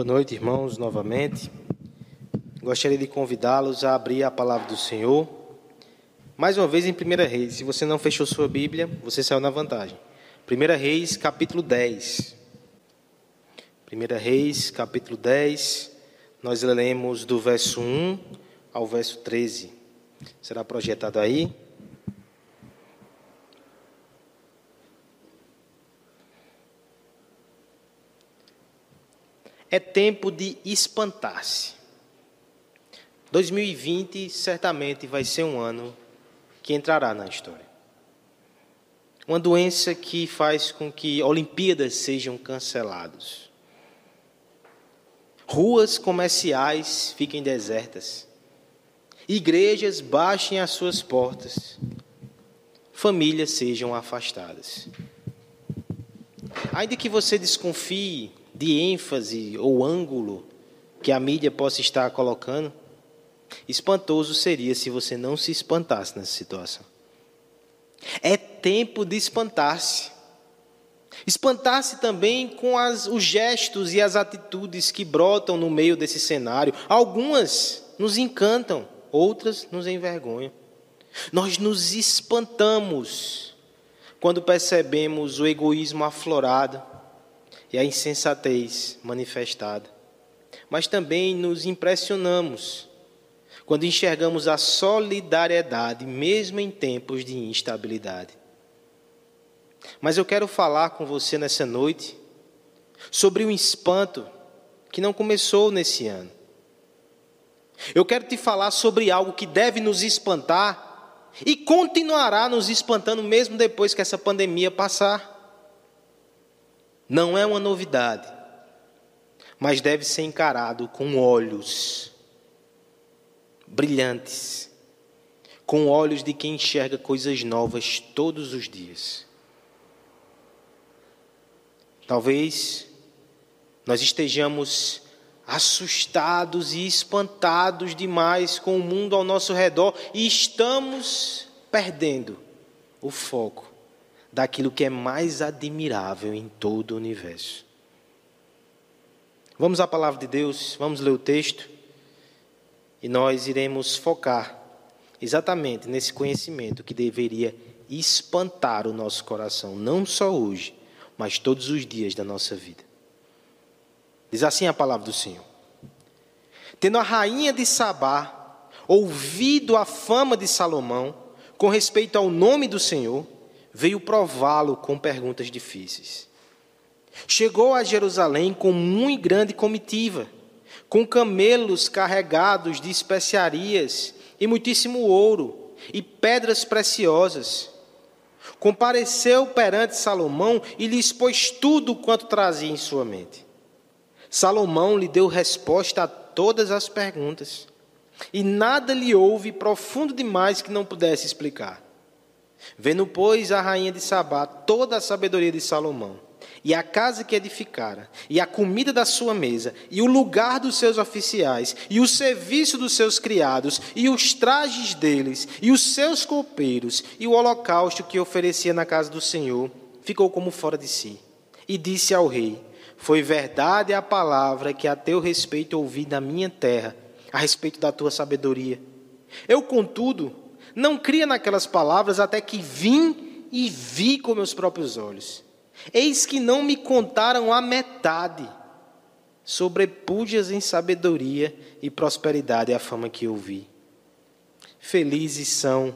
Boa noite, irmãos, novamente. Gostaria de convidá-los a abrir a palavra do Senhor. Mais uma vez em 1 Reis. Se você não fechou sua Bíblia, você saiu na vantagem. 1 Reis, capítulo 10. 1 Reis, capítulo 10. Nós lemos do verso 1 ao verso 13. Será projetado aí. É tempo de espantar-se. 2020 certamente vai ser um ano que entrará na história. Uma doença que faz com que Olimpíadas sejam canceladas. Ruas comerciais fiquem desertas. Igrejas baixem as suas portas. Famílias sejam afastadas. Ainda que você desconfie de ênfase ou ângulo que a mídia possa estar colocando, espantoso seria se você não se espantasse nessa situação. É tempo de espantar-se. Espantar-se também com as, os gestos e as atitudes que brotam no meio desse cenário. Algumas nos encantam, outras nos envergonham. Nós nos espantamos quando percebemos o egoísmo aflorado, e a insensatez manifestada. Mas também nos impressionamos quando enxergamos a solidariedade, mesmo em tempos de instabilidade. Mas eu quero falar com você nessa noite sobre um espanto que não começou nesse ano. Eu quero te falar sobre algo que deve nos espantar e continuará nos espantando mesmo depois que essa pandemia passar. Não é uma novidade, mas deve ser encarado com olhos brilhantes, com olhos de quem enxerga coisas novas todos os dias. Talvez nós estejamos assustados e espantados demais com o mundo ao nosso redor e estamos perdendo o foco daquilo que é mais admirável em todo o universo. Vamos à palavra de Deus, vamos ler o texto e nós iremos focar exatamente nesse conhecimento que deveria espantar o nosso coração, não só hoje, mas todos os dias da nossa vida. Diz assim a palavra do Senhor: Tendo a rainha de Sabá ouvido a fama de Salomão com respeito ao nome do Senhor, veio prová-lo com perguntas difíceis. Chegou a Jerusalém com muito grande comitiva, com camelos carregados de especiarias e muitíssimo ouro e pedras preciosas. Compareceu perante Salomão e lhe expôs tudo quanto trazia em sua mente. Salomão lhe deu resposta a todas as perguntas, e nada lhe houve profundo demais que não pudesse explicar. Vendo, pois, a rainha de Sabá toda a sabedoria de Salomão, e a casa que edificara, e a comida da sua mesa, e o lugar dos seus oficiais, e o serviço dos seus criados, e os trajes deles, e os seus copeiros, e o holocausto que oferecia na casa do Senhor, ficou como fora de si. E disse ao rei: Foi verdade a palavra que a teu respeito ouvi da minha terra, a respeito da tua sabedoria. Eu, contudo, não cria naquelas palavras até que vim e vi com meus próprios olhos. Eis que não me contaram a metade. Sobrepujas em sabedoria e prosperidade a fama que eu vi. Felizes são,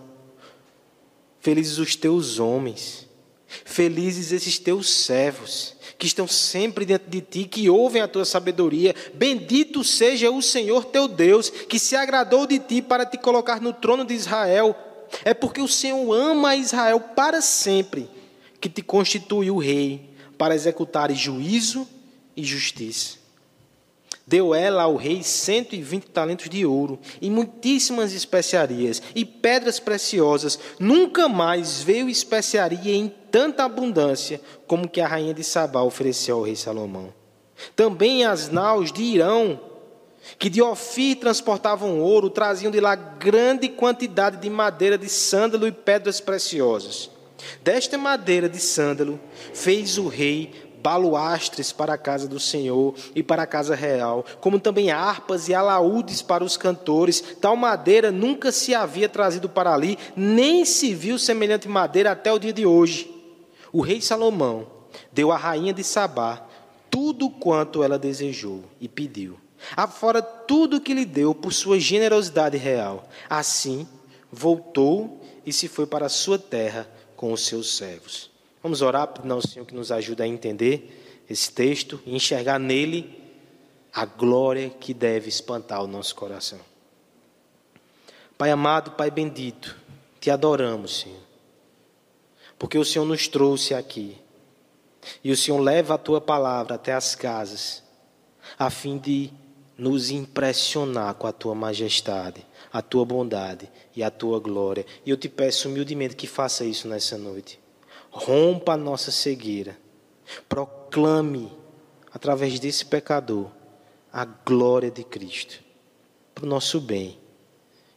felizes os teus homens, felizes esses teus servos, que estão sempre diante de ti, que ouvem a tua sabedoria. Bendito seja o Senhor teu Deus, que se agradou de ti para te colocar no trono de Israel. É porque o Senhor ama Israel para sempre, que te constituiu rei para executar juízo e justiça. Deu ela ao rei cento e vinte talentos de ouro e muitíssimas especiarias e pedras preciosas. Nunca mais veio especiaria em tanta abundância como que a rainha de Sabá ofereceu ao rei Salomão. Também as naus de Irão, que de Ofir transportavam ouro, traziam de lá grande quantidade de madeira de sândalo e pedras preciosas. Desta madeira de sândalo fez o rei baluastres para a casa do Senhor e para a casa real, como também harpas e alaúdes para os cantores. Tal madeira nunca se havia trazido para ali, nem se viu semelhante madeira até o dia de hoje. O rei Salomão deu à rainha de Sabá tudo quanto ela desejou e pediu, afora tudo que lhe deu por sua generosidade real. Assim, voltou e se foi para a sua terra com os seus servos. Vamos orar pedindo ao Senhor que nos ajude a entender esse texto e enxergar nele a glória que deve espantar o nosso coração. Pai amado, Pai bendito, te adoramos, Senhor, porque o Senhor nos trouxe aqui e o Senhor leva a tua palavra até as casas, a fim de nos impressionar com a tua majestade, a tua bondade e a tua glória. E eu te peço humildemente que faça isso nessa noite. Rompa a nossa cegueira. Proclame, através desse pecador, a glória de Cristo, para o nosso bem.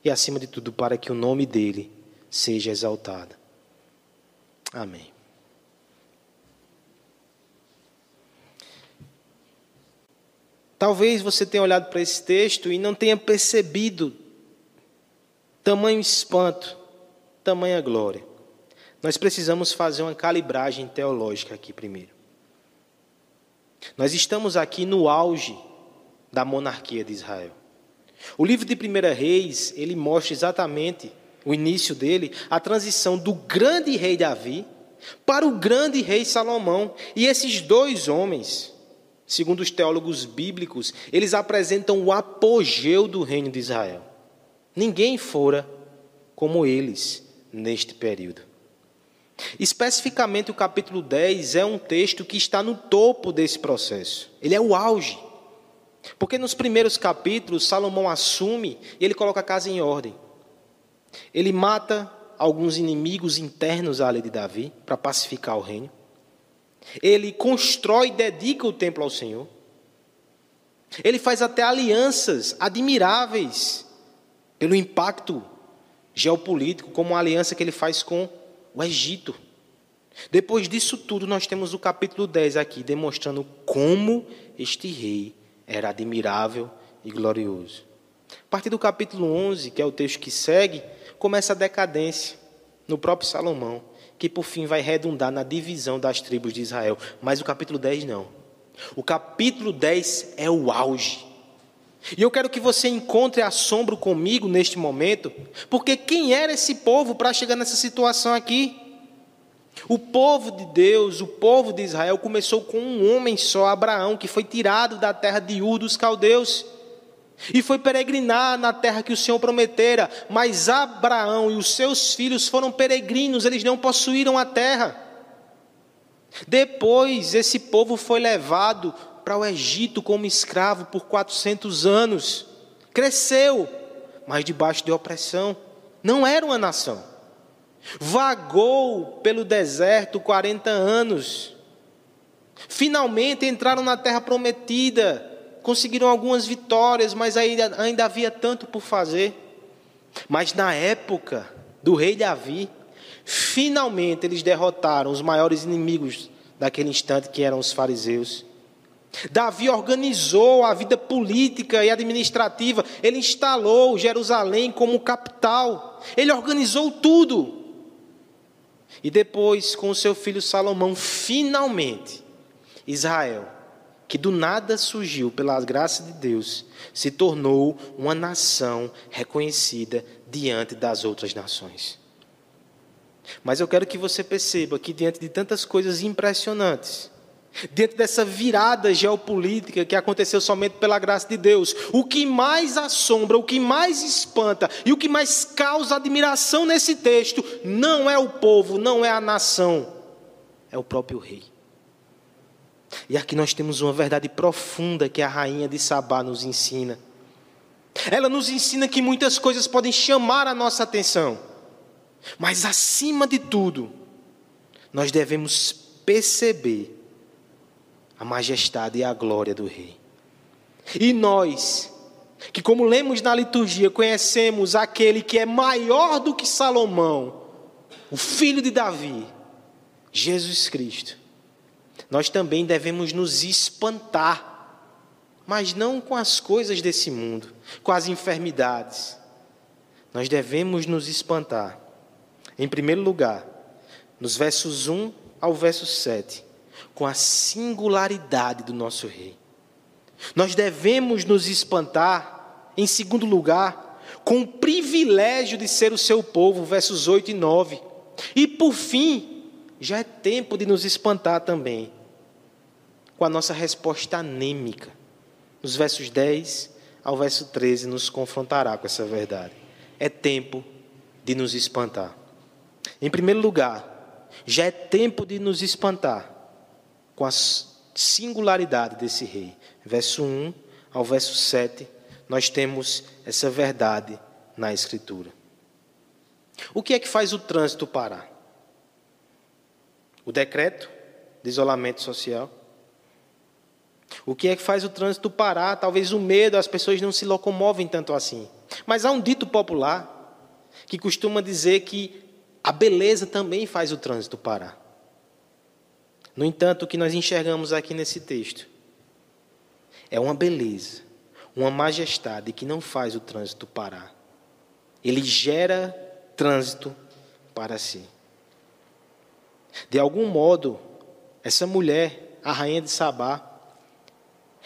E, acima de tudo, para que o nome dele seja exaltado. Amém. Talvez você tenha olhado para esse texto e não tenha percebido tamanho espanto, tamanha glória. Nós precisamos fazer uma calibragem teológica aqui primeiro. Nós estamos aqui no auge da monarquia de Israel. O livro de 1 Reis, ele mostra exatamente o início dele, a transição do grande rei Davi para o grande rei Salomão. E esses dois homens, segundo os teólogos bíblicos, eles apresentam o apogeu do reino de Israel. Ninguém fora como eles neste período. Especificamente o capítulo 10 é um texto que está no topo desse processo. Ele é o auge. Porque nos primeiros capítulos Salomão assume e ele coloca a casa em ordem. Ele mata alguns inimigos internos à lei de Davi para pacificar o reino. Ele constrói e dedica o templo ao Senhor. Ele faz até alianças admiráveis pelo impacto geopolítico, como a aliança que ele faz com o Egito. Depois disso tudo, nós temos o capítulo 10 aqui, demonstrando como este rei era admirável e glorioso. A partir do capítulo 11, que é o texto que segue, começa a decadência no próprio Salomão que por fim vai redundar na divisão das tribos de Israel. Mas o capítulo 10 não. O capítulo 10 é o auge. E eu quero que você encontre assombro comigo neste momento, porque quem era esse povo para chegar nessa situação aqui? O povo de Deus, o povo de Israel, começou com um homem só, Abraão, que foi tirado da terra de Ur dos caldeus e foi peregrinar na terra que o Senhor prometera, mas Abraão e os seus filhos foram peregrinos, eles não possuíram a terra. Depois, esse povo foi levado para o Egito como escravo por 400 anos. Cresceu, mas debaixo de opressão. Não era uma nação. Vagou pelo deserto 40 anos. Finalmente entraram na terra prometida conseguiram algumas vitórias, mas ainda, havia tanto por fazer. Mas na época do rei Davi, finalmente eles derrotaram os maiores inimigos daquele instante, que eram os fariseus. Davi organizou a vida política e administrativa, ele instalou Jerusalém como capital, ele organizou tudo. E depois, com seu filho Salomão, finalmente, Israel que do nada surgiu pela graça de Deus, se tornou uma nação reconhecida diante das outras nações. Mas eu quero que você perceba que diante de tantas coisas impressionantes, diante dessa virada geopolítica que aconteceu somente pela graça de Deus, o que mais assombra, o que mais espanta e o que mais causa admiração nesse texto não é o povo, não é a nação, é o próprio rei. E aqui nós temos uma verdade profunda que a rainha de Sabá nos ensina. Ela nos ensina que muitas coisas podem chamar a nossa atenção, mas acima de tudo, nós devemos perceber a majestade e a glória do Rei. E nós, que como lemos na liturgia, conhecemos aquele que é maior do que Salomão, o filho de Davi, Jesus Cristo nós também devemos nos espantar, mas não com as coisas desse mundo, com as enfermidades. Nós devemos nos espantar. Em primeiro lugar, nos versos 1 ao verso 7, com a singularidade do nosso rei. Nós devemos nos espantar, em segundo lugar, com o privilégio de ser o seu povo, versos 8 e 9. E por fim, já é tempo de nos espantar também com a nossa resposta anêmica. Nos versos 10 ao verso 13 nos confrontará com essa verdade. É tempo de nos espantar. Em primeiro lugar, já é tempo de nos espantar com a singularidade desse rei. Verso 1 ao verso 7, nós temos essa verdade na Escritura. O que é que faz o trânsito parar? O decreto de isolamento social? O que é que faz o trânsito parar? Talvez o medo, as pessoas não se locomovem tanto assim. Mas há um dito popular que costuma dizer que a beleza também faz o trânsito parar. No entanto, o que nós enxergamos aqui nesse texto é uma beleza, uma majestade que não faz o trânsito parar. Ele gera trânsito para si. De algum modo, essa mulher, a rainha de Sabá,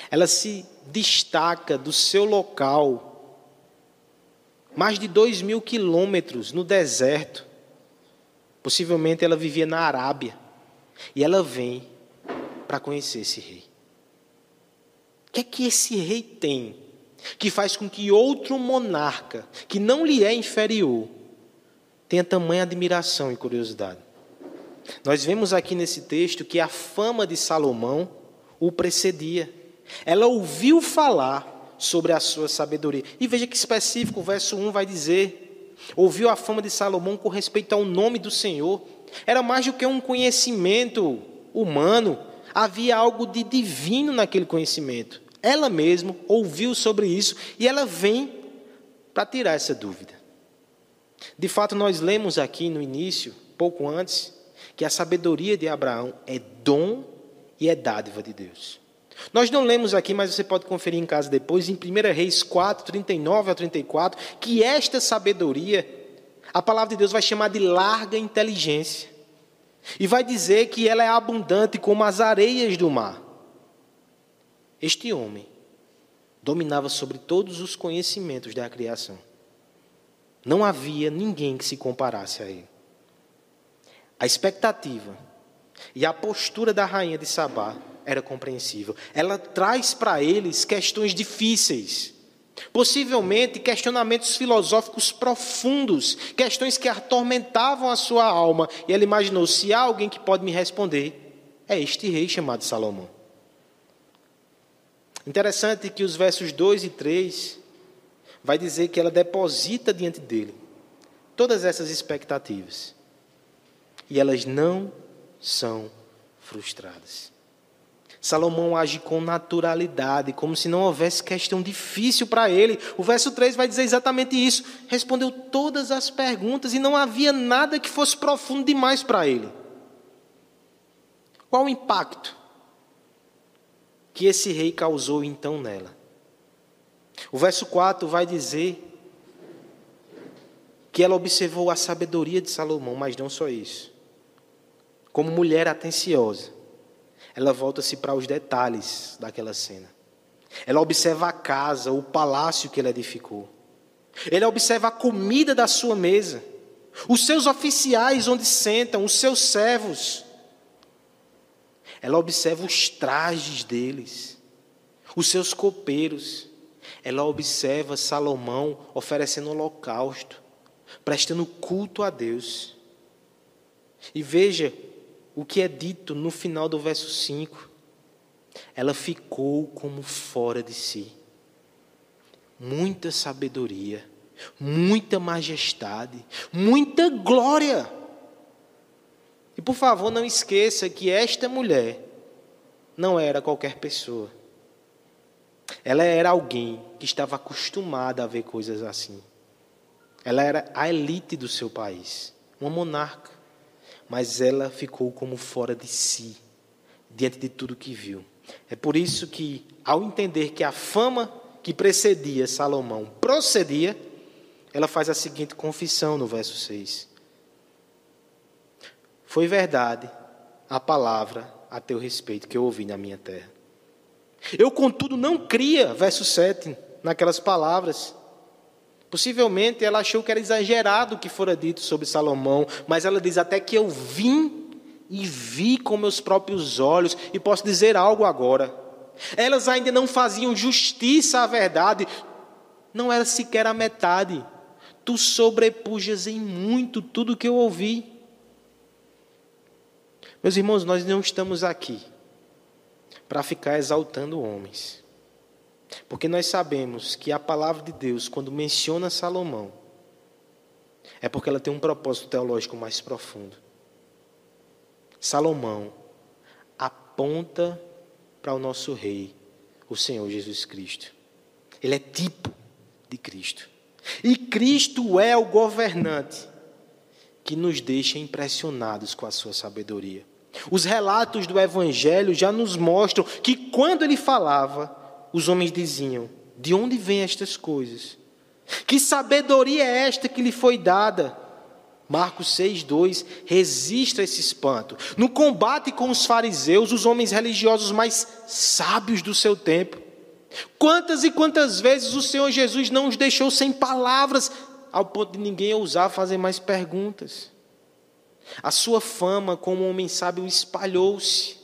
ela se destaca do seu local, mais de dois mil quilômetros no deserto. Possivelmente ela vivia na Arábia. E ela vem para conhecer esse rei. O que é que esse rei tem que faz com que outro monarca, que não lhe é inferior, tenha tamanha admiração e curiosidade? Nós vemos aqui nesse texto que a fama de Salomão o precedia. Ela ouviu falar sobre a sua sabedoria. E veja que específico, o verso 1 vai dizer: ouviu a fama de Salomão com respeito ao nome do Senhor. Era mais do que um conhecimento humano, havia algo de divino naquele conhecimento. Ela mesma ouviu sobre isso e ela vem para tirar essa dúvida. De fato, nós lemos aqui no início, pouco antes, que a sabedoria de Abraão é dom e é dádiva de Deus. Nós não lemos aqui, mas você pode conferir em casa depois, em 1 Reis 4, 39 a 34, que esta sabedoria, a palavra de Deus vai chamar de larga inteligência. E vai dizer que ela é abundante como as areias do mar. Este homem dominava sobre todos os conhecimentos da criação. Não havia ninguém que se comparasse a ele. A expectativa e a postura da rainha de Sabá era compreensível. Ela traz para eles questões difíceis, possivelmente questionamentos filosóficos profundos, questões que atormentavam a sua alma. E ela imaginou: se há alguém que pode me responder, é este rei chamado Salomão. Interessante que os versos 2 e 3 vai dizer que ela deposita diante dele todas essas expectativas e elas não são frustradas. Salomão age com naturalidade, como se não houvesse questão difícil para ele. O verso 3 vai dizer exatamente isso. Respondeu todas as perguntas e não havia nada que fosse profundo demais para ele. Qual o impacto que esse rei causou então nela? O verso 4 vai dizer que ela observou a sabedoria de Salomão, mas não só isso como mulher atenciosa, ela volta-se para os detalhes daquela cena. Ela observa a casa, o palácio que ele edificou. Ela observa a comida da sua mesa, os seus oficiais onde sentam, os seus servos. Ela observa os trajes deles, os seus copeiros. Ela observa Salomão oferecendo holocausto, prestando culto a Deus. E veja o que é dito no final do verso 5. Ela ficou como fora de si. Muita sabedoria, muita majestade, muita glória. E por favor, não esqueça que esta mulher não era qualquer pessoa. Ela era alguém que estava acostumada a ver coisas assim. Ela era a elite do seu país, uma monarca mas ela ficou como fora de si, diante de tudo que viu. É por isso que, ao entender que a fama que precedia Salomão procedia, ela faz a seguinte confissão no verso 6. Foi verdade a palavra a teu respeito que eu ouvi na minha terra. Eu, contudo, não cria, verso 7, naquelas palavras. Possivelmente ela achou que era exagerado o que fora dito sobre Salomão, mas ela diz até que eu vim e vi com meus próprios olhos, e posso dizer algo agora. Elas ainda não faziam justiça à verdade, não era sequer a metade. Tu sobrepujas em muito tudo que eu ouvi. Meus irmãos, nós não estamos aqui para ficar exaltando homens. Porque nós sabemos que a palavra de Deus, quando menciona Salomão, é porque ela tem um propósito teológico mais profundo. Salomão aponta para o nosso Rei, o Senhor Jesus Cristo. Ele é tipo de Cristo. E Cristo é o governante que nos deixa impressionados com a sua sabedoria. Os relatos do Evangelho já nos mostram que quando ele falava, os homens diziam: De onde vêm estas coisas? Que sabedoria é esta que lhe foi dada? Marcos 6,2 registra esse espanto. No combate com os fariseus, os homens religiosos mais sábios do seu tempo. Quantas e quantas vezes o Senhor Jesus não os deixou sem palavras, ao ponto de ninguém ousar fazer mais perguntas. A sua fama como homem sábio espalhou-se.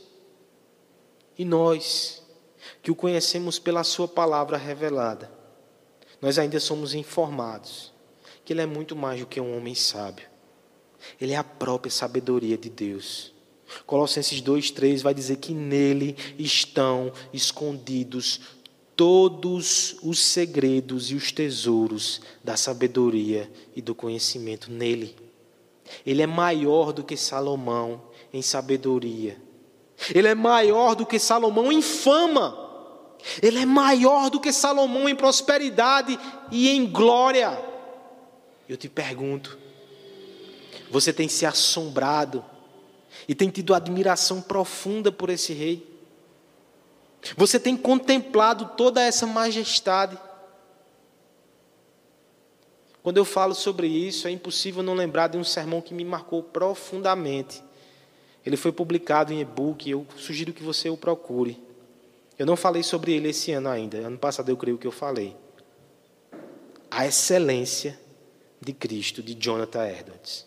E nós, que o conhecemos pela Sua palavra revelada, nós ainda somos informados que Ele é muito mais do que um homem sábio. Ele é a própria sabedoria de Deus. Colossenses 2,3 vai dizer que nele estão escondidos todos os segredos e os tesouros da sabedoria e do conhecimento nele. Ele é maior do que Salomão em sabedoria. Ele é maior do que Salomão em fama. Ele é maior do que Salomão em prosperidade e em glória. Eu te pergunto: você tem se assombrado e tem tido admiração profunda por esse rei? Você tem contemplado toda essa majestade? Quando eu falo sobre isso, é impossível não lembrar de um sermão que me marcou profundamente. Ele foi publicado em e-book, eu sugiro que você o procure. Eu não falei sobre ele esse ano ainda. Ano passado eu creio que eu falei. A excelência de Cristo, de Jonathan Edwards.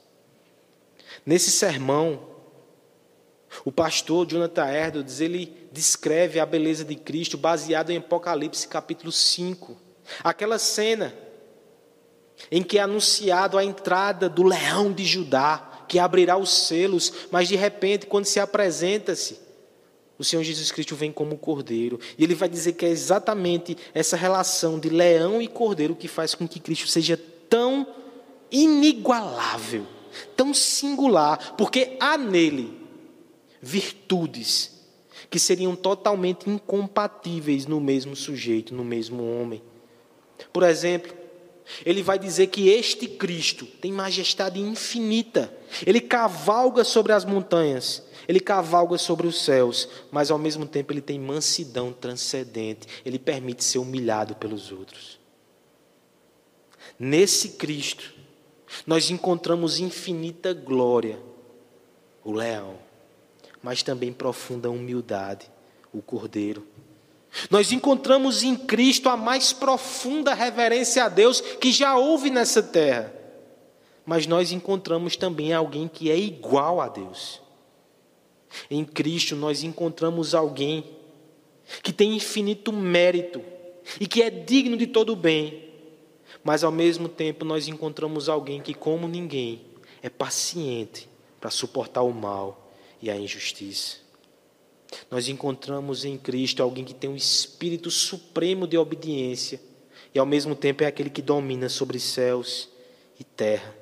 Nesse sermão, o pastor Jonathan Edwards, ele descreve a beleza de Cristo baseado em Apocalipse capítulo 5. Aquela cena em que é anunciado a entrada do leão de Judá, que abrirá os selos, mas de repente, quando se apresenta-se, o Senhor Jesus Cristo vem como cordeiro. E ele vai dizer que é exatamente essa relação de leão e cordeiro que faz com que Cristo seja tão inigualável, tão singular, porque há nele virtudes que seriam totalmente incompatíveis no mesmo sujeito, no mesmo homem. Por exemplo, ele vai dizer que este Cristo tem majestade infinita. Ele cavalga sobre as montanhas, ele cavalga sobre os céus, mas ao mesmo tempo ele tem mansidão transcendente. Ele permite ser humilhado pelos outros. Nesse Cristo, nós encontramos infinita glória, o leão, mas também profunda humildade, o cordeiro. Nós encontramos em Cristo a mais profunda reverência a Deus que já houve nessa terra. Mas nós encontramos também alguém que é igual a Deus. Em Cristo nós encontramos alguém que tem infinito mérito e que é digno de todo bem. Mas ao mesmo tempo nós encontramos alguém que, como ninguém, é paciente para suportar o mal e a injustiça. Nós encontramos em Cristo alguém que tem um espírito supremo de obediência e ao mesmo tempo é aquele que domina sobre céus e terra.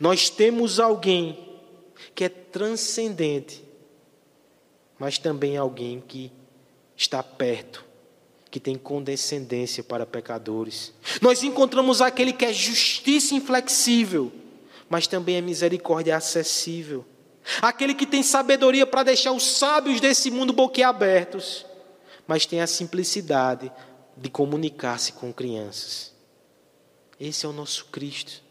Nós temos alguém que é transcendente, mas também alguém que está perto, que tem condescendência para pecadores. Nós encontramos aquele que é justiça inflexível, mas também é misericórdia acessível aquele que tem sabedoria para deixar os sábios desse mundo boquiabertos, mas tem a simplicidade de comunicar-se com crianças. Esse é o nosso Cristo.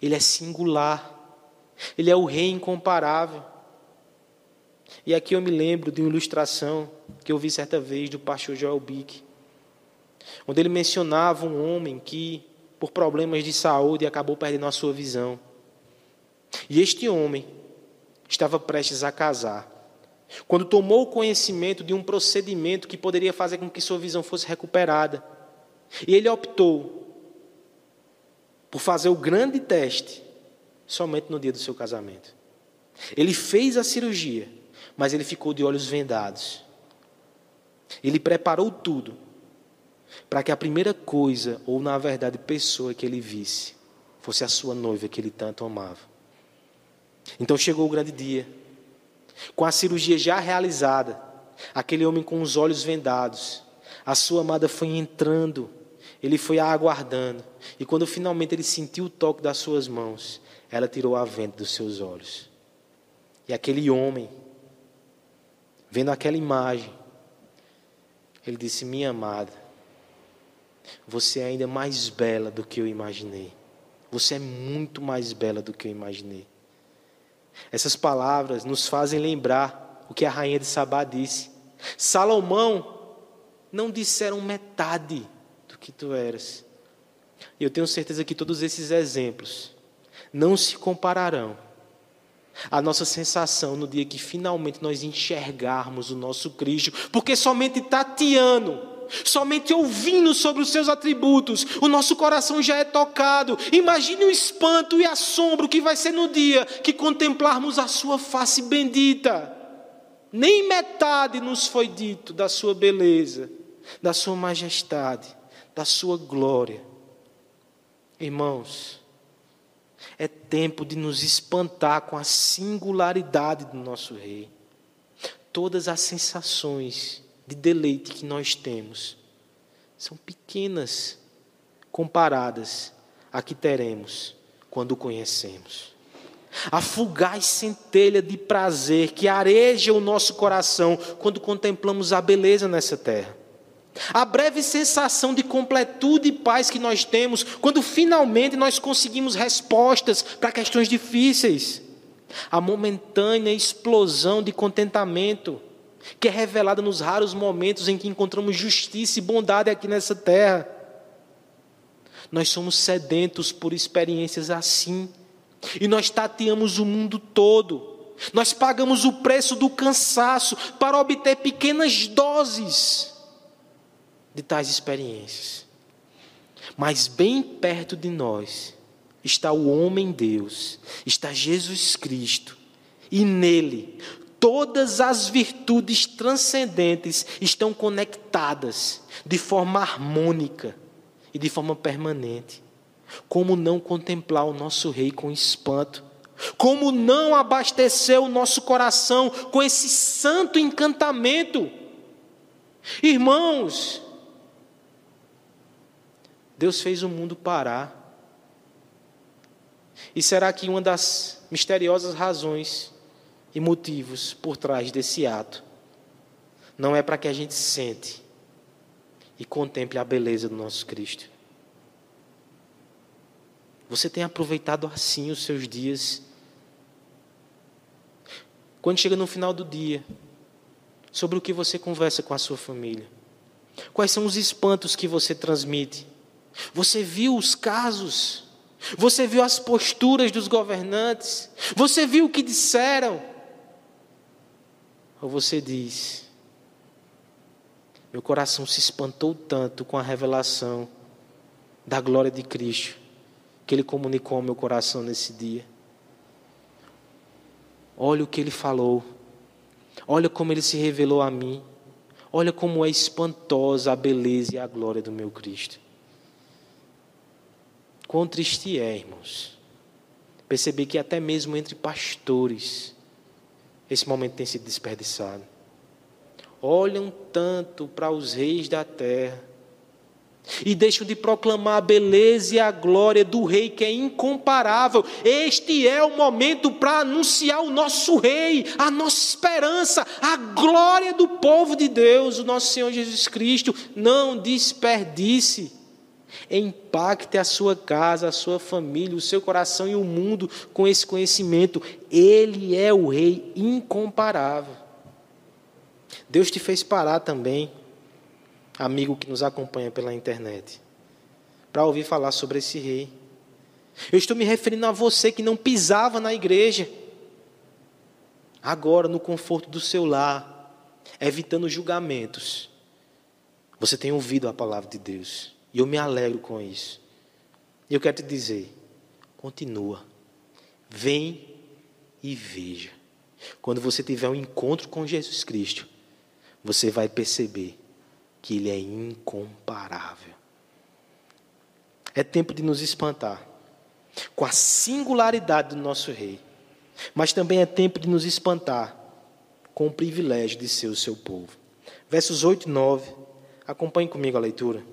Ele é singular. Ele é o Rei incomparável. E aqui eu me lembro de uma ilustração que eu vi certa vez do pastor Joel Bick, onde ele mencionava um homem que, por problemas de saúde, acabou perdendo a sua visão. E este homem estava prestes a casar, quando tomou conhecimento de um procedimento que poderia fazer com que sua visão fosse recuperada. E ele optou por fazer o grande teste somente no dia do seu casamento. Ele fez a cirurgia, mas ele ficou de olhos vendados. Ele preparou tudo para que a primeira coisa, ou na verdade pessoa que ele visse, fosse a sua noiva que ele tanto amava. Então chegou o grande dia. Com a cirurgia já realizada, aquele homem com os olhos vendados, a sua amada foi entrando ele foi a aguardando. E quando finalmente ele sentiu o toque das suas mãos, ela tirou a venda dos seus olhos. E aquele homem, vendo aquela imagem, ele disse: Minha amada, você é ainda mais bela do que eu imaginei. Você é muito mais bela do que eu imaginei. Essas palavras nos fazem lembrar o que a rainha de Sabá disse. Salomão não disseram metade que tu eras. E eu tenho certeza que todos esses exemplos não se compararão à nossa sensação no dia que finalmente nós enxergarmos o nosso Cristo, porque somente tateando, somente ouvindo sobre os seus atributos, o nosso coração já é tocado. Imagine o espanto e assombro que vai ser no dia que contemplarmos a sua face bendita. Nem metade nos foi dito da sua beleza, da sua majestade da sua glória. Irmãos, é tempo de nos espantar com a singularidade do nosso Rei. Todas as sensações de deleite que nós temos são pequenas comparadas a que teremos quando o conhecemos. A fugaz centelha de prazer que areja o nosso coração quando contemplamos a beleza nessa terra. A breve sensação de completude e paz que nós temos quando finalmente nós conseguimos respostas para questões difíceis. A momentânea explosão de contentamento que é revelada nos raros momentos em que encontramos justiça e bondade aqui nessa terra. Nós somos sedentos por experiências assim. E nós tateamos o mundo todo. Nós pagamos o preço do cansaço para obter pequenas doses de tais experiências. Mas bem perto de nós está o homem Deus, está Jesus Cristo, e nele todas as virtudes transcendentes estão conectadas de forma harmônica e de forma permanente. Como não contemplar o nosso Rei com espanto? Como não abastecer o nosso coração com esse santo encantamento? Irmãos, Deus fez o mundo parar. E será que uma das misteriosas razões e motivos por trás desse ato não é para que a gente sente e contemple a beleza do nosso Cristo? Você tem aproveitado assim os seus dias? Quando chega no final do dia, sobre o que você conversa com a sua família? Quais são os espantos que você transmite? Você viu os casos, você viu as posturas dos governantes, você viu o que disseram. Ou você diz: Meu coração se espantou tanto com a revelação da glória de Cristo, que Ele comunicou ao meu coração nesse dia. Olha o que Ele falou, olha como Ele se revelou a mim, olha como é espantosa a beleza e a glória do meu Cristo. Quão triste é, irmãos, perceber que até mesmo entre pastores esse momento tem sido desperdiçado. Olham tanto para os reis da terra, e deixam de proclamar a beleza e a glória do Rei que é incomparável. Este é o momento para anunciar o nosso Rei, a nossa esperança, a glória do povo de Deus, o nosso Senhor Jesus Cristo. Não desperdice. Impacte a sua casa, a sua família, o seu coração e o mundo com esse conhecimento. Ele é o Rei incomparável. Deus te fez parar também amigo que nos acompanha pela internet, para ouvir falar sobre esse rei. Eu estou me referindo a você que não pisava na igreja, agora no conforto do seu lar, evitando julgamentos. Você tem ouvido a palavra de Deus, e eu me alegro com isso. E eu quero te dizer: continua, vem e veja. Quando você tiver um encontro com Jesus Cristo, você vai perceber que Ele é incomparável. É tempo de nos espantar com a singularidade do nosso Rei, mas também é tempo de nos espantar com o privilégio de ser o seu povo. Versos 8 e 9, acompanhe comigo a leitura.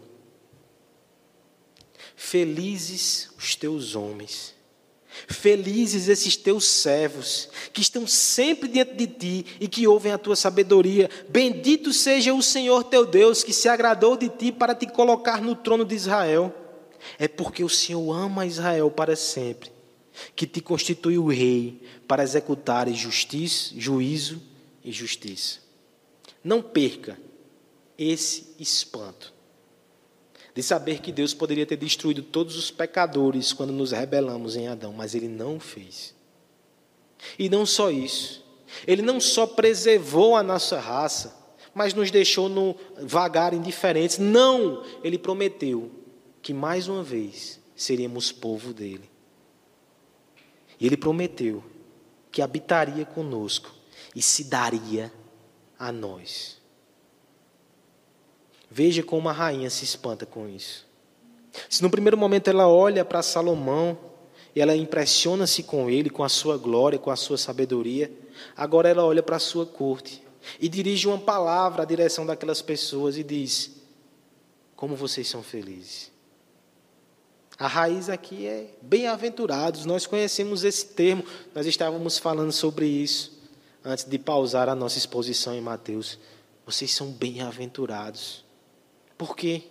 Felizes os teus homens Felizes esses teus servos, que estão sempre diante de ti e que ouvem a tua sabedoria. Bendito seja o Senhor teu Deus, que se agradou de ti para te colocar no trono de Israel. É porque o Senhor ama Israel para sempre, que te constituiu rei para executar justiça, juízo e justiça. Não perca esse espanto de saber que Deus poderia ter destruído todos os pecadores quando nos rebelamos em Adão, mas ele não fez. E não só isso, ele não só preservou a nossa raça, mas nos deixou no vagar indiferentes. Não, ele prometeu que mais uma vez seríamos povo dele. E ele prometeu que habitaria conosco e se daria a nós. Veja como a rainha se espanta com isso. Se no primeiro momento ela olha para Salomão e ela impressiona-se com ele, com a sua glória, com a sua sabedoria, agora ela olha para a sua corte e dirige uma palavra à direção daquelas pessoas e diz: Como vocês são felizes. A raiz aqui é bem-aventurados, nós conhecemos esse termo, nós estávamos falando sobre isso antes de pausar a nossa exposição em Mateus. Vocês são bem-aventurados. Por quê?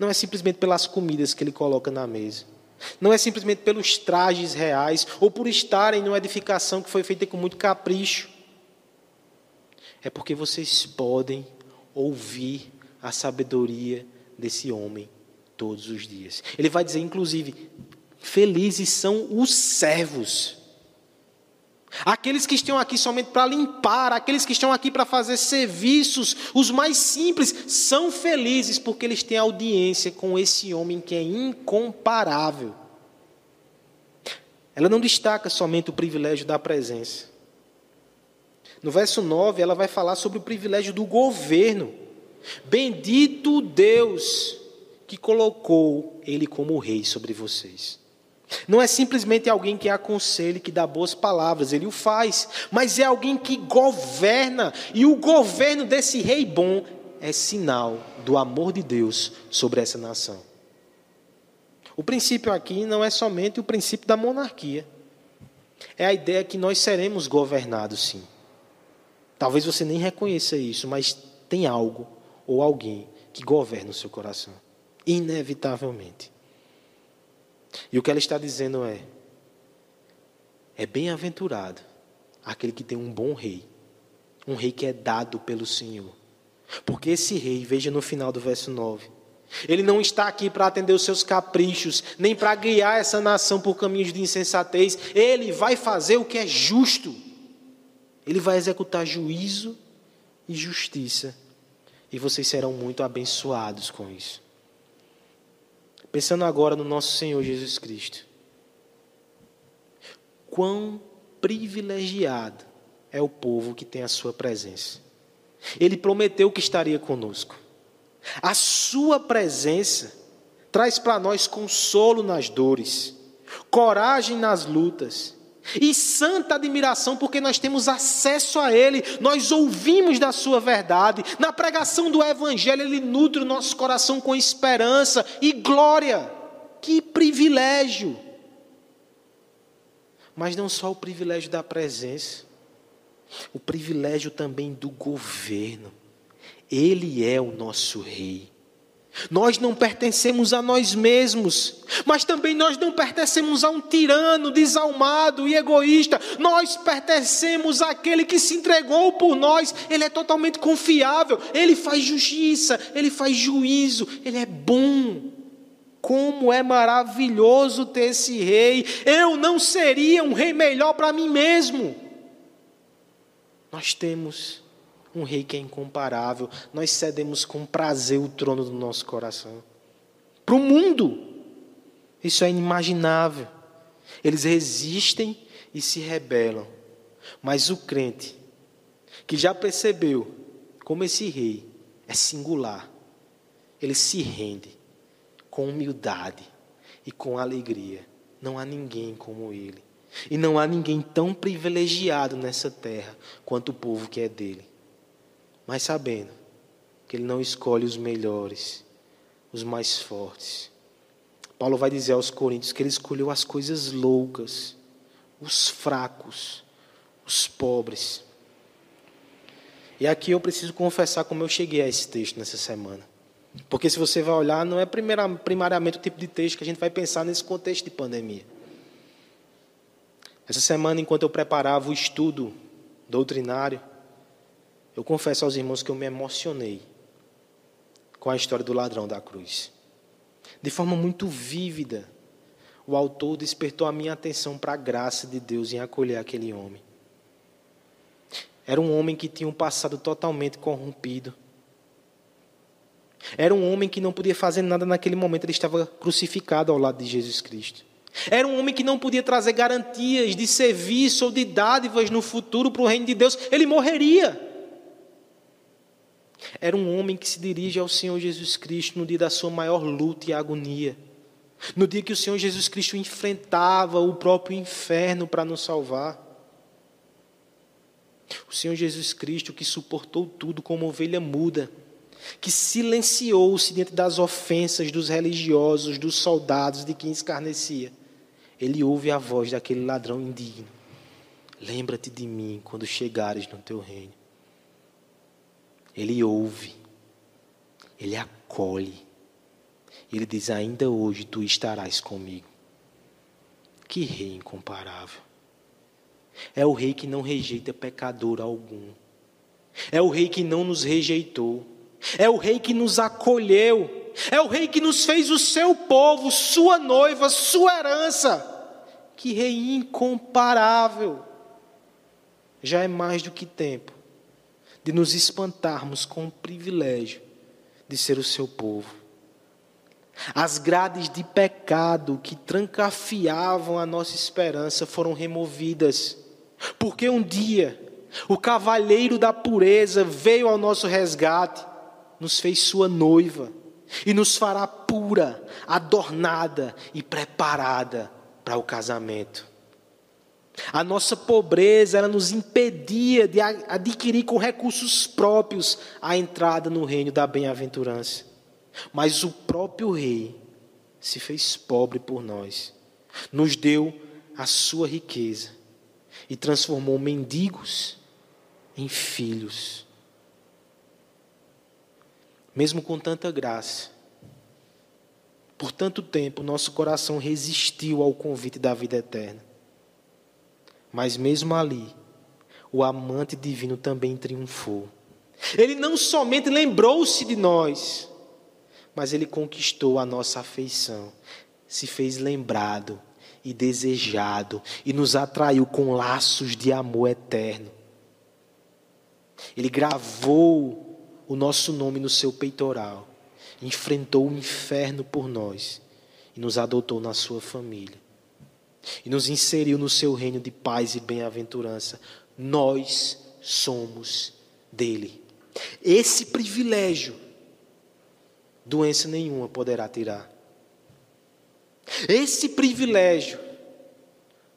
Não é simplesmente pelas comidas que ele coloca na mesa. Não é simplesmente pelos trajes reais ou por estarem numa edificação que foi feita com muito capricho. É porque vocês podem ouvir a sabedoria desse homem todos os dias. Ele vai dizer, inclusive, felizes são os servos Aqueles que estão aqui somente para limpar, aqueles que estão aqui para fazer serviços, os mais simples, são felizes porque eles têm audiência com esse homem que é incomparável. Ela não destaca somente o privilégio da presença. No verso 9, ela vai falar sobre o privilégio do governo. Bendito Deus que colocou ele como rei sobre vocês. Não é simplesmente alguém que aconselha, que dá boas palavras, ele o faz, mas é alguém que governa, e o governo desse rei bom é sinal do amor de Deus sobre essa nação. O princípio aqui não é somente o princípio da monarquia, é a ideia que nós seremos governados sim. Talvez você nem reconheça isso, mas tem algo ou alguém que governa o seu coração, inevitavelmente. E o que ela está dizendo é: é bem-aventurado aquele que tem um bom rei, um rei que é dado pelo Senhor. Porque esse rei, veja no final do verso 9, ele não está aqui para atender os seus caprichos, nem para guiar essa nação por caminhos de insensatez. Ele vai fazer o que é justo. Ele vai executar juízo e justiça. E vocês serão muito abençoados com isso. Pensando agora no nosso Senhor Jesus Cristo. Quão privilegiado é o povo que tem a sua presença. Ele prometeu que estaria conosco. A sua presença traz para nós consolo nas dores, coragem nas lutas e santa admiração, porque nós temos acesso a Ele, nós ouvimos da Sua verdade, na pregação do Evangelho, Ele nutre o nosso coração com esperança e glória. Que privilégio! Mas não só o privilégio da presença, o privilégio também do governo. Ele é o nosso Rei. Nós não pertencemos a nós mesmos, mas também nós não pertencemos a um tirano desalmado e egoísta. Nós pertencemos àquele que se entregou por nós. Ele é totalmente confiável, ele faz justiça, ele faz juízo, ele é bom. Como é maravilhoso ter esse rei. Eu não seria um rei melhor para mim mesmo. Nós temos um rei que é incomparável. Nós cedemos com prazer o trono do nosso coração. Para o mundo, isso é inimaginável. Eles resistem e se rebelam. Mas o crente, que já percebeu como esse rei é singular, ele se rende com humildade e com alegria. Não há ninguém como ele. E não há ninguém tão privilegiado nessa terra quanto o povo que é dele mas sabendo que Ele não escolhe os melhores, os mais fortes. Paulo vai dizer aos Coríntios que Ele escolheu as coisas loucas, os fracos, os pobres. E aqui eu preciso confessar como eu cheguei a esse texto nessa semana. Porque se você vai olhar, não é primariamente o tipo de texto que a gente vai pensar nesse contexto de pandemia. Essa semana, enquanto eu preparava o estudo doutrinário, eu confesso aos irmãos que eu me emocionei com a história do ladrão da cruz. De forma muito vívida, o autor despertou a minha atenção para a graça de Deus em acolher aquele homem. Era um homem que tinha um passado totalmente corrompido. Era um homem que não podia fazer nada naquele momento, ele estava crucificado ao lado de Jesus Cristo. Era um homem que não podia trazer garantias de serviço ou de dádivas no futuro para o reino de Deus, ele morreria. Era um homem que se dirige ao Senhor Jesus Cristo no dia da sua maior luta e agonia. No dia que o Senhor Jesus Cristo enfrentava o próprio inferno para nos salvar. O Senhor Jesus Cristo que suportou tudo como ovelha muda, que silenciou-se diante das ofensas dos religiosos, dos soldados, de quem escarnecia. Ele ouve a voz daquele ladrão indigno. Lembra-te de mim quando chegares no teu reino. Ele ouve, ele acolhe. Ele diz: Ainda hoje tu estarás comigo. Que rei incomparável. É o rei que não rejeita pecador algum. É o rei que não nos rejeitou. É o rei que nos acolheu. É o rei que nos fez o seu povo, sua noiva, sua herança. Que rei incomparável. Já é mais do que tempo de nos espantarmos com o privilégio de ser o seu povo. As grades de pecado que trancafiavam a nossa esperança foram removidas, porque um dia o cavalheiro da pureza veio ao nosso resgate, nos fez sua noiva e nos fará pura, adornada e preparada para o casamento. A nossa pobreza ela nos impedia de adquirir com recursos próprios a entrada no reino da bem-aventurança. Mas o próprio rei se fez pobre por nós, nos deu a sua riqueza e transformou mendigos em filhos. Mesmo com tanta graça, por tanto tempo, nosso coração resistiu ao convite da vida eterna. Mas mesmo ali, o amante divino também triunfou. Ele não somente lembrou-se de nós, mas ele conquistou a nossa afeição, se fez lembrado e desejado e nos atraiu com laços de amor eterno. Ele gravou o nosso nome no seu peitoral, enfrentou o inferno por nós e nos adotou na sua família e nos inseriu no seu reino de paz e bem-aventurança. Nós somos dele. Esse privilégio, doença nenhuma poderá tirar. Esse privilégio,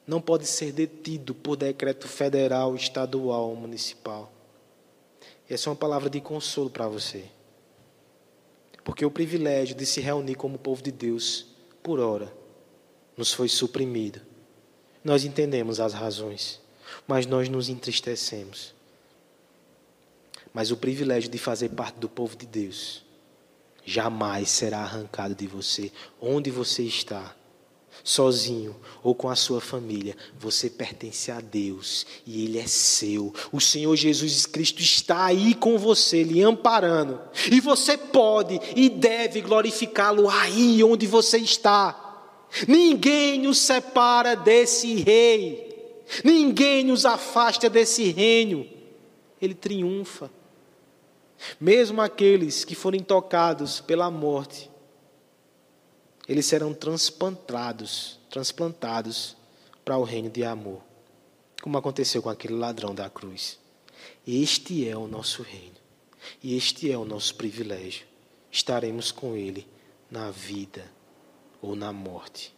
não pode ser detido por decreto federal, estadual ou municipal. Essa é uma palavra de consolo para você. Porque o privilégio de se reunir como povo de Deus, por hora, nos foi suprimido. Nós entendemos as razões, mas nós nos entristecemos. Mas o privilégio de fazer parte do povo de Deus jamais será arrancado de você, onde você está sozinho ou com a sua família, você pertence a Deus e Ele é seu. O Senhor Jesus Cristo está aí com você, lhe amparando. E você pode e deve glorificá-lo aí onde você está. Ninguém nos separa desse rei, ninguém nos afasta desse reino. Ele triunfa. Mesmo aqueles que forem tocados pela morte, eles serão transplantados, transplantados para o reino de amor, como aconteceu com aquele ladrão da cruz. Este é o nosso reino, e este é o nosso privilégio. Estaremos com ele na vida ou na morte.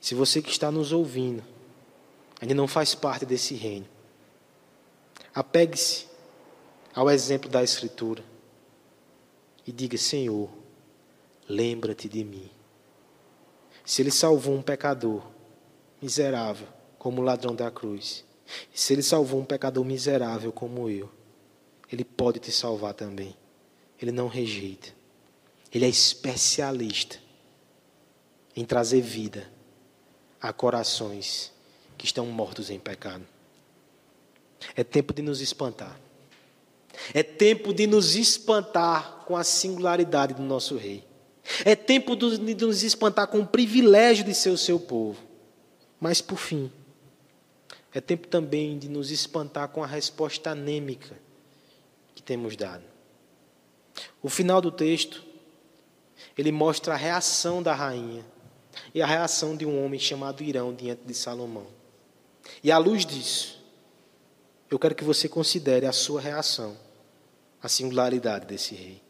Se você que está nos ouvindo ainda não faz parte desse reino, apegue-se ao exemplo da Escritura e diga: Senhor, lembra-te de mim. Se ele salvou um pecador miserável, como o ladrão da cruz, e se ele salvou um pecador miserável como eu, ele pode te salvar também. Ele não rejeita. Ele é especialista em trazer vida a corações que estão mortos em pecado. É tempo de nos espantar. É tempo de nos espantar com a singularidade do nosso Rei. É tempo de nos espantar com o privilégio de ser o seu povo. Mas, por fim, é tempo também de nos espantar com a resposta anêmica que temos dado. O final do texto, ele mostra a reação da rainha e a reação de um homem chamado Irão diante de Salomão. E à luz disso, eu quero que você considere a sua reação, a singularidade desse rei.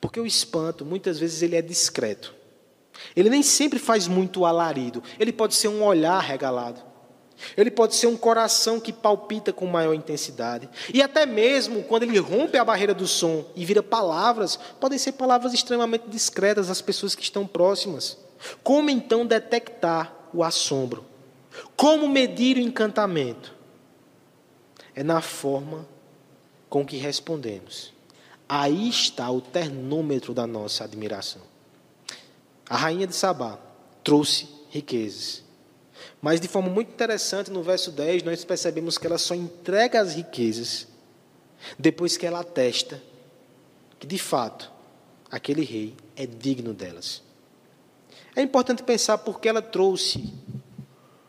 Porque o espanto, muitas vezes, ele é discreto. Ele nem sempre faz muito alarido. Ele pode ser um olhar regalado. Ele pode ser um coração que palpita com maior intensidade. E até mesmo quando ele rompe a barreira do som e vira palavras, podem ser palavras extremamente discretas às pessoas que estão próximas. Como então detectar o assombro? Como medir o encantamento? É na forma com que respondemos. Aí está o termômetro da nossa admiração. A rainha de Sabá trouxe riquezas. Mas de forma muito interessante, no verso 10, nós percebemos que ela só entrega as riquezas depois que ela atesta que, de fato, aquele rei é digno delas. É importante pensar porque ela trouxe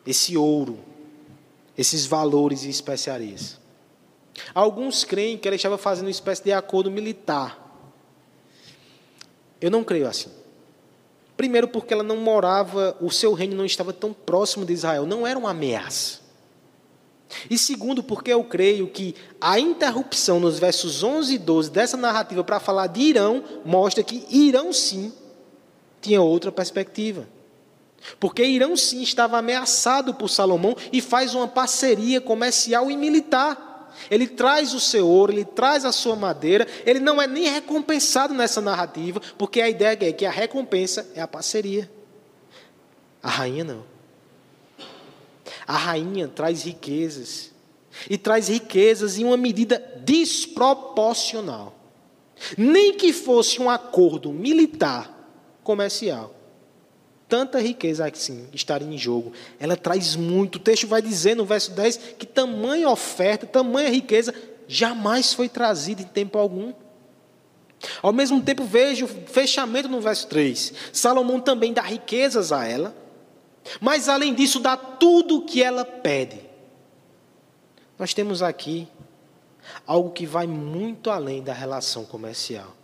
esse ouro, esses valores e especiarias. Alguns creem que ela estava fazendo uma espécie de acordo militar. Eu não creio assim. Primeiro, porque ela não morava, o seu reino não estava tão próximo de Israel, não era uma ameaça. E segundo, porque eu creio que a interrupção nos versos 11 e 12 dessa narrativa para falar de Irão mostra que Irão sim tinha outra perspectiva. Porque Irão sim estava ameaçado por Salomão e faz uma parceria comercial e militar. Ele traz o seu ouro, ele traz a sua madeira, ele não é nem recompensado nessa narrativa, porque a ideia é que a recompensa é a parceria. A rainha não. A rainha traz riquezas, e traz riquezas em uma medida desproporcional. Nem que fosse um acordo militar comercial tanta riqueza assim estaria em jogo. Ela traz muito. O texto vai dizer no verso 10 que tamanha oferta, tamanha riqueza jamais foi trazida em tempo algum. Ao mesmo tempo, vejo o fechamento no verso 3. Salomão também dá riquezas a ela, mas além disso, dá tudo o que ela pede. Nós temos aqui algo que vai muito além da relação comercial.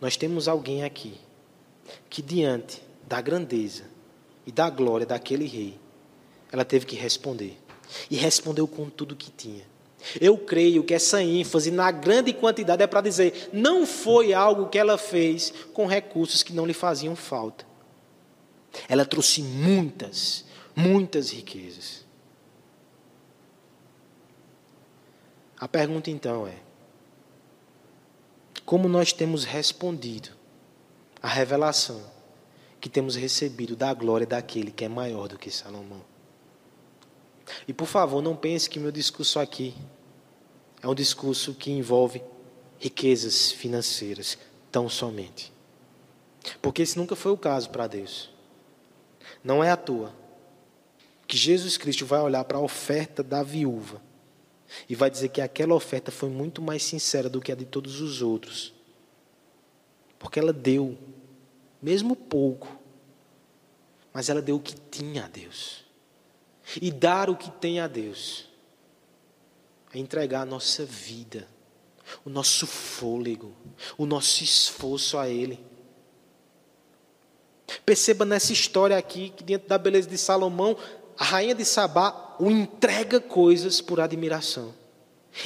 Nós temos alguém aqui que, diante da grandeza e da glória daquele rei, ela teve que responder. E respondeu com tudo que tinha. Eu creio que essa ênfase na grande quantidade é para dizer, não foi algo que ela fez com recursos que não lhe faziam falta. Ela trouxe muitas, muitas riquezas. A pergunta então é: como nós temos respondido à revelação que temos recebido da glória daquele que é maior do que Salomão? E por favor, não pense que meu discurso aqui é um discurso que envolve riquezas financeiras, tão somente. Porque esse nunca foi o caso para Deus. Não é à toa que Jesus Cristo vai olhar para a oferta da viúva e vai dizer que aquela oferta foi muito mais sincera do que a de todos os outros. Porque ela deu, mesmo pouco, mas ela deu o que tinha a Deus. E dar o que tem a Deus é entregar a nossa vida, o nosso fôlego, o nosso esforço a Ele. Perceba nessa história aqui que, dentro da beleza de Salomão, a rainha de Sabá o entrega coisas por admiração.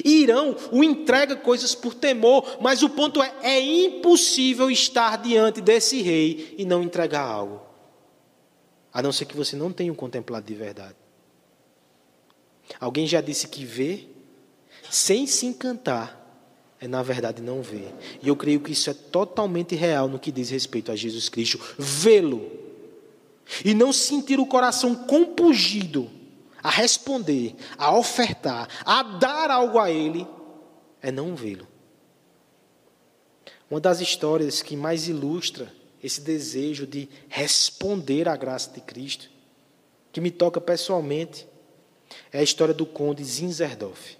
Irão o entrega coisas por temor, mas o ponto é: é impossível estar diante desse rei e não entregar algo, a não ser que você não tenha o contemplado de verdade. Alguém já disse que ver sem se encantar é, na verdade, não ver. E eu creio que isso é totalmente real no que diz respeito a Jesus Cristo. Vê-lo e não sentir o coração compungido a responder, a ofertar, a dar algo a Ele, é não vê-lo. Uma das histórias que mais ilustra esse desejo de responder à graça de Cristo, que me toca pessoalmente, é a história do conde Zinzerdorf.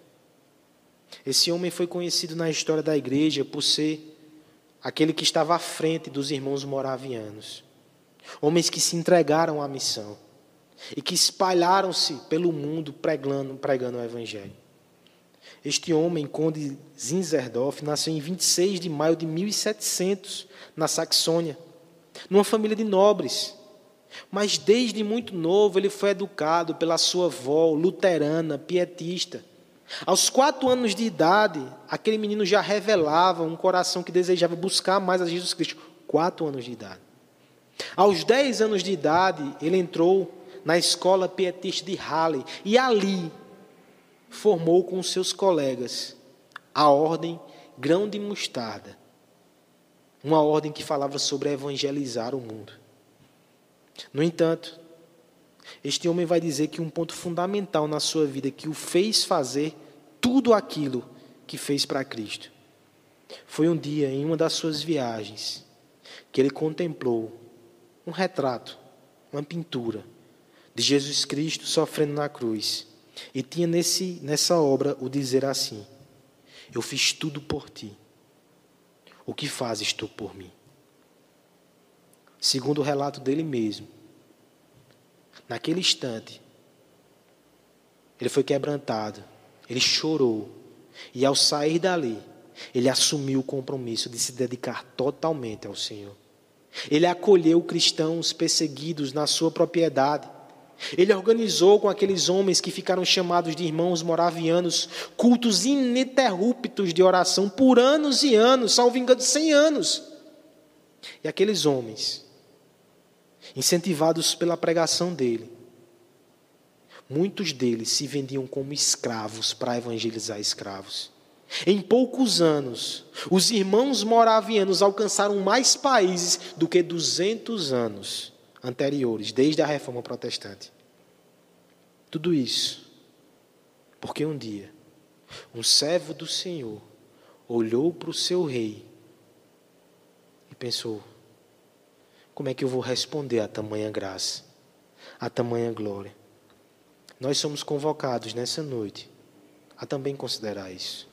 Esse homem foi conhecido na história da igreja por ser aquele que estava à frente dos irmãos moravianos. Homens que se entregaram à missão e que espalharam-se pelo mundo pregando, pregando o Evangelho. Este homem, Conde Zinzerdorf, nasceu em 26 de maio de 1700, na Saxônia, numa família de nobres. Mas desde muito novo ele foi educado pela sua avó, luterana, pietista. Aos quatro anos de idade, aquele menino já revelava um coração que desejava buscar mais a Jesus Cristo. Quatro anos de idade. Aos dez anos de idade, ele entrou na escola pietista de Halle e ali formou com seus colegas a ordem Grão de Mostarda, uma ordem que falava sobre evangelizar o mundo. No entanto, este homem vai dizer que um ponto fundamental na sua vida que o fez fazer tudo aquilo que fez para Cristo foi um dia, em uma das suas viagens, que ele contemplou um retrato, uma pintura de Jesus Cristo sofrendo na cruz. E tinha nesse, nessa obra o dizer assim: Eu fiz tudo por ti. O que fazes tu por mim? Segundo o relato dele mesmo, naquele instante, ele foi quebrantado, ele chorou, e ao sair dali, ele assumiu o compromisso de se dedicar totalmente ao Senhor. Ele acolheu cristãos perseguidos na sua propriedade. Ele organizou com aqueles homens que ficaram chamados de irmãos moravianos cultos ininterruptos de oração por anos e anos, salvo engano, 100 anos. E aqueles homens, incentivados pela pregação dele, muitos deles se vendiam como escravos para evangelizar escravos. Em poucos anos, os irmãos moravianos alcançaram mais países do que 200 anos anteriores, desde a reforma protestante. Tudo isso porque um dia um servo do Senhor olhou para o seu rei e pensou: como é que eu vou responder a tamanha graça, a tamanha glória? Nós somos convocados nessa noite a também considerar isso.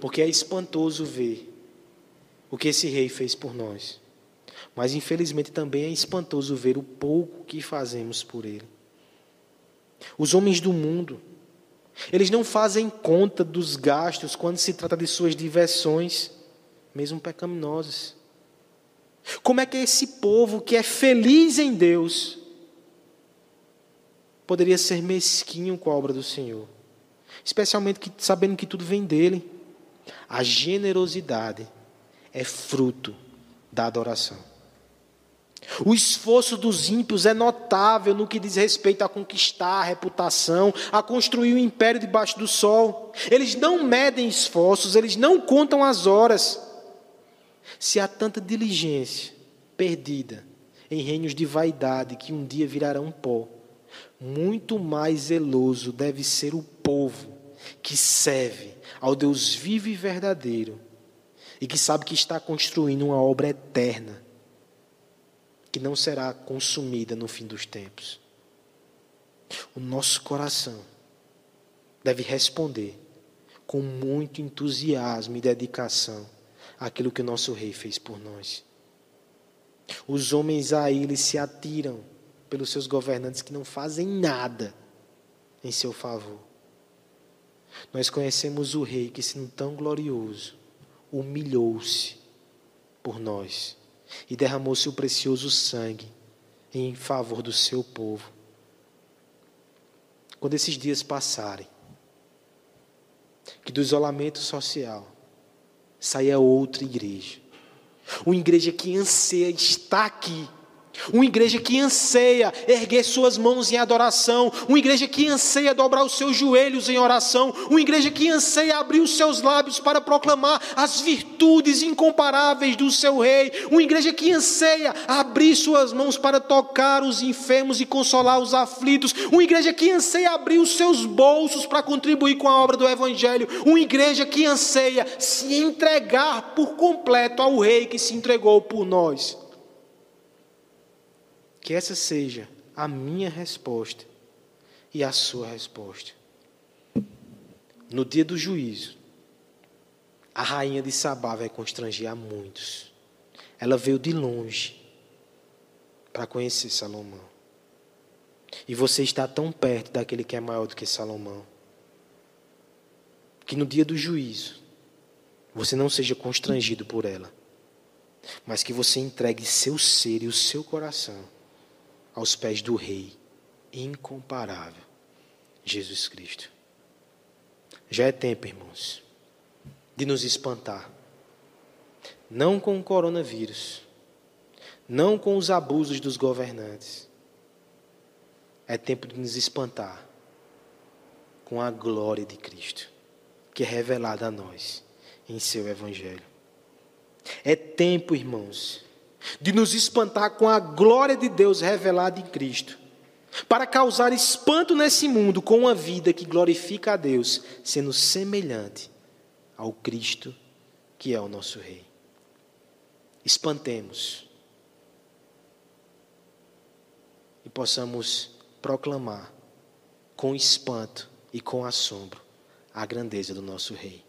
Porque é espantoso ver o que esse rei fez por nós. Mas infelizmente também é espantoso ver o pouco que fazemos por ele. Os homens do mundo, eles não fazem conta dos gastos quando se trata de suas diversões, mesmo pecaminosas. Como é que esse povo que é feliz em Deus poderia ser mesquinho com a obra do Senhor? Especialmente que, sabendo que tudo vem dele. A generosidade é fruto da adoração. O esforço dos ímpios é notável no que diz respeito a conquistar a reputação, a construir o um império debaixo do sol. Eles não medem esforços, eles não contam as horas. Se há tanta diligência perdida em reinos de vaidade que um dia virarão pó, muito mais zeloso deve ser o povo que serve ao Deus vivo e verdadeiro e que sabe que está construindo uma obra eterna que não será consumida no fim dos tempos. O nosso coração deve responder com muito entusiasmo e dedicação àquilo que o nosso rei fez por nós. Os homens a ele se atiram pelos seus governantes que não fazem nada em seu favor. Nós conhecemos o rei que, sendo tão glorioso, humilhou-se por nós e derramou seu precioso sangue em favor do seu povo. Quando esses dias passarem, que do isolamento social saia outra igreja, uma igreja que anseia estar aqui uma igreja que anseia erguer suas mãos em adoração, uma igreja que anseia dobrar os seus joelhos em oração, uma igreja que anseia abrir os seus lábios para proclamar as virtudes incomparáveis do seu rei, uma igreja que anseia abrir suas mãos para tocar os enfermos e consolar os aflitos, uma igreja que anseia abrir os seus bolsos para contribuir com a obra do evangelho, uma igreja que anseia se entregar por completo ao rei que se entregou por nós. Que essa seja a minha resposta e a sua resposta. No dia do juízo, a rainha de Sabá vai constranger a muitos. Ela veio de longe para conhecer Salomão. E você está tão perto daquele que é maior do que Salomão. Que no dia do juízo, você não seja constrangido por ela, mas que você entregue seu ser e o seu coração aos pés do Rei incomparável, Jesus Cristo. Já é tempo, irmãos, de nos espantar. Não com o coronavírus, não com os abusos dos governantes. É tempo de nos espantar com a glória de Cristo, que é revelada a nós em seu Evangelho. É tempo, irmãos, de nos espantar com a glória de Deus revelada em Cristo, para causar espanto nesse mundo com uma vida que glorifica a Deus, sendo semelhante ao Cristo que é o nosso Rei. Espantemos e possamos proclamar com espanto e com assombro a grandeza do nosso Rei.